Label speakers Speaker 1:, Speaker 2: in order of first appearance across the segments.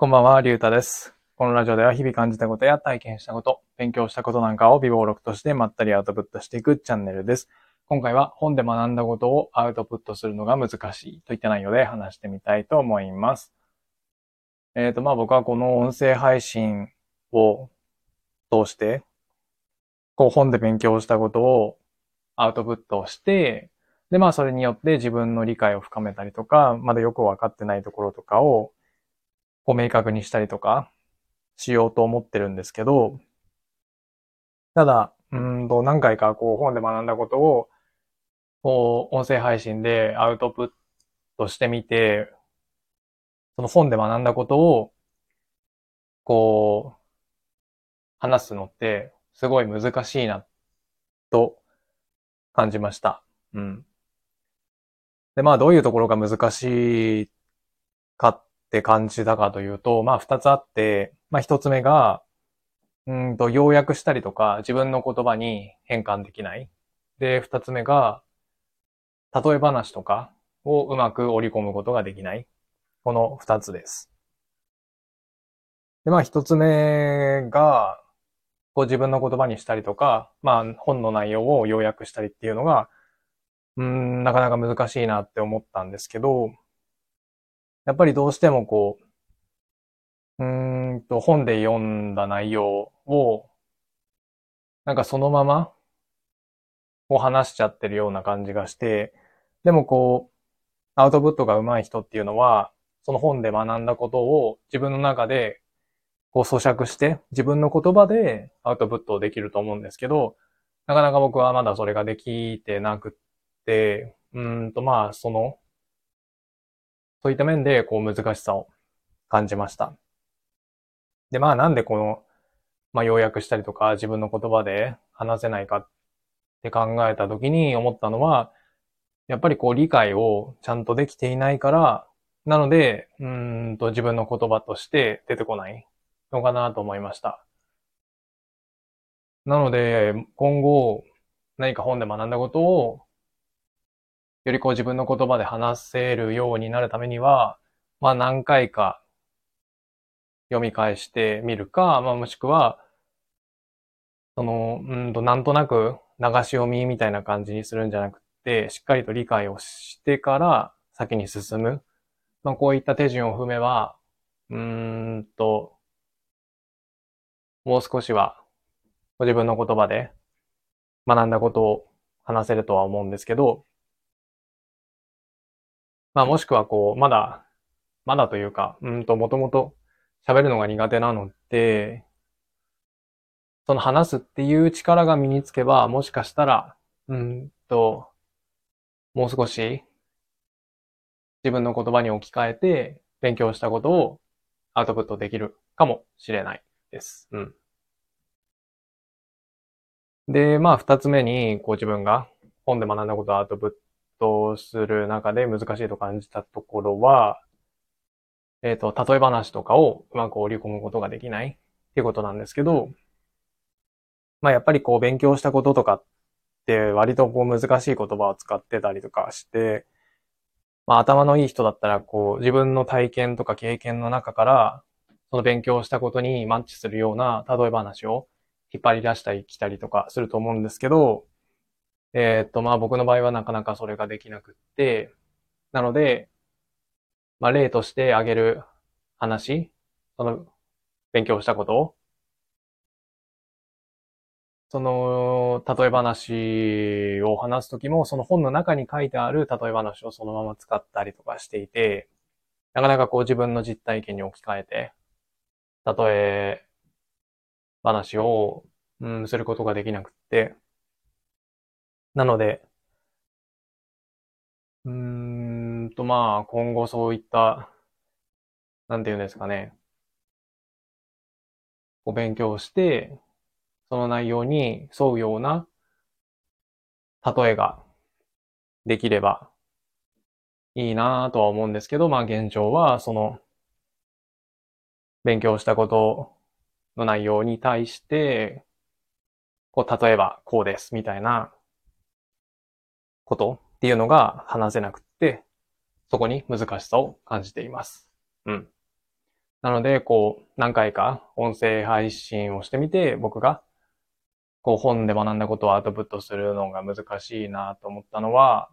Speaker 1: こんばんは、りゅうたです。このラジオでは日々感じたことや体験したこと、勉強したことなんかを微暴録としてまったりアウトプットしていくチャンネルです。今回は本で学んだことをアウトプットするのが難しいといった内容で話してみたいと思います。えっ、と、まあ僕はこの音声配信を通して、こう本で勉強したことをアウトプットして、で、まあそれによって自分の理解を深めたりとか、まだよくわかってないところとかをこう明確にしたりとかしようと思ってるんですけど、ただ、うんと何回かこう本で学んだことを、こう音声配信でアウトプットしてみて、その本で学んだことを、こう、話すのってすごい難しいな、と感じました。うん。で、まあどういうところが難しいかっって感じたかというと、まあ二つあって、まあ一つ目が、うんと要約したりとか自分の言葉に変換できない。で、二つ目が、例え話とかをうまく織り込むことができない。この二つです。で、まあ一つ目が、こう自分の言葉にしたりとか、まあ本の内容を要約したりっていうのが、うん、なかなか難しいなって思ったんですけど、やっぱりどうしてもこう、うーんと本で読んだ内容を、なんかそのまま、こう話しちゃってるような感じがして、でもこう、アウトプットが上手い人っていうのは、その本で学んだことを自分の中でこう咀嚼して、自分の言葉でアウトプットをできると思うんですけど、なかなか僕はまだそれができてなくって、うんとまあその、そういった面でこう難しさを感じました。で、まあなんでこの、まあ要約したりとか自分の言葉で話せないかって考えたときに思ったのは、やっぱりこう理解をちゃんとできていないから、なので、うんと自分の言葉として出てこないのかなと思いました。なので、今後何か本で学んだことをよりこう自分の言葉で話せるようになるためには、まあ何回か読み返してみるか、まあもしくは、その、うんと、なんとなく流し読みみたいな感じにするんじゃなくて、しっかりと理解をしてから先に進む。まあこういった手順を踏めば、うーんと、もう少しはご自分の言葉で学んだことを話せるとは思うんですけど、まあもしくはこう、まだ、まだというか、うんと、もともと喋るのが苦手なので、その話すっていう力が身につけば、もしかしたら、うんと、もう少し自分の言葉に置き換えて勉強したことをアウトプットできるかもしれないです。うん。で、まあ二つ目に、こう自分が本で学んだことをアウトプットトする中で難しいと感じたところは、えっ、と、例え話とかをうまく織り込むことができないっていうことなんですけど、まあやっぱりこう勉強したこととかって割とこう難しい言葉を使ってたりとかして、まあ頭のいい人だったらこう自分の体験とか経験の中からその勉強したことにマッチするような例え話を引っ張り出したり来たりとかすると思うんですけど、えっとまあ僕の場合はなかなかそれができなくって、なので、まあ例として挙げる話、その勉強したこと。を、その例え話を話すときも、その本の中に書いてある例え話をそのまま使ったりとかしていて、なかなかこう自分の実体験に置き換えて、例え話を、うん、することができなくって、なので、うーんとまあ今後そういった、なんていうんですかね、お勉強して、その内容に沿うような例えができればいいなとは思うんですけど、まあ現状はその勉強したことの内容に対して、こう例えばこうですみたいなことっていうのが話せなくって、そこに難しさを感じています。うん。なので、こう、何回か音声配信をしてみて、僕が、こう、本で学んだことをアウトプットするのが難しいなと思ったのは、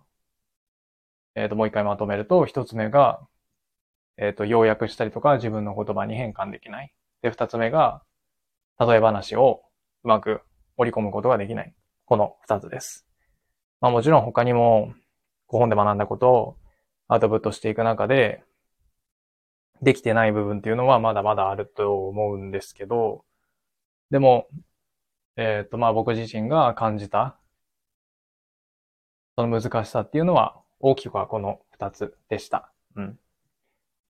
Speaker 1: えっ、と、もう一回まとめると、一つ目が、えっ、と、要約したりとか自分の言葉に変換できない。で、二つ目が、例え話をうまく織り込むことができない。この二つです。まあもちろん他にも、ご本で学んだことをアウトプットしていく中で、できてない部分っていうのはまだまだあると思うんですけど、でも、えっ、ー、と、まあ僕自身が感じた、その難しさっていうのは大きくはこの二つでした。うん。とい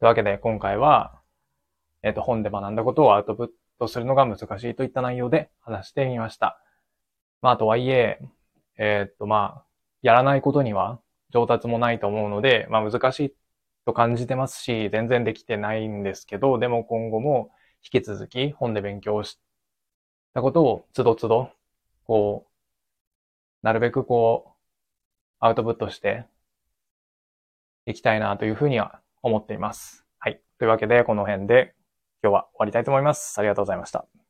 Speaker 1: うわけで今回は、えっ、ー、と、本で学んだことをアウトプットするのが難しいといった内容で話してみました。まあ、とはいえ、えっ、と、まあ、やらないことには上達もないと思うので、まあ難しいと感じてますし、全然できてないんですけど、でも今後も引き続き本で勉強したことをつどつど、こう、なるべくこう、アウトプットしていきたいなというふうには思っています。はい。というわけで、この辺で今日は終わりたいと思います。ありがとうございました。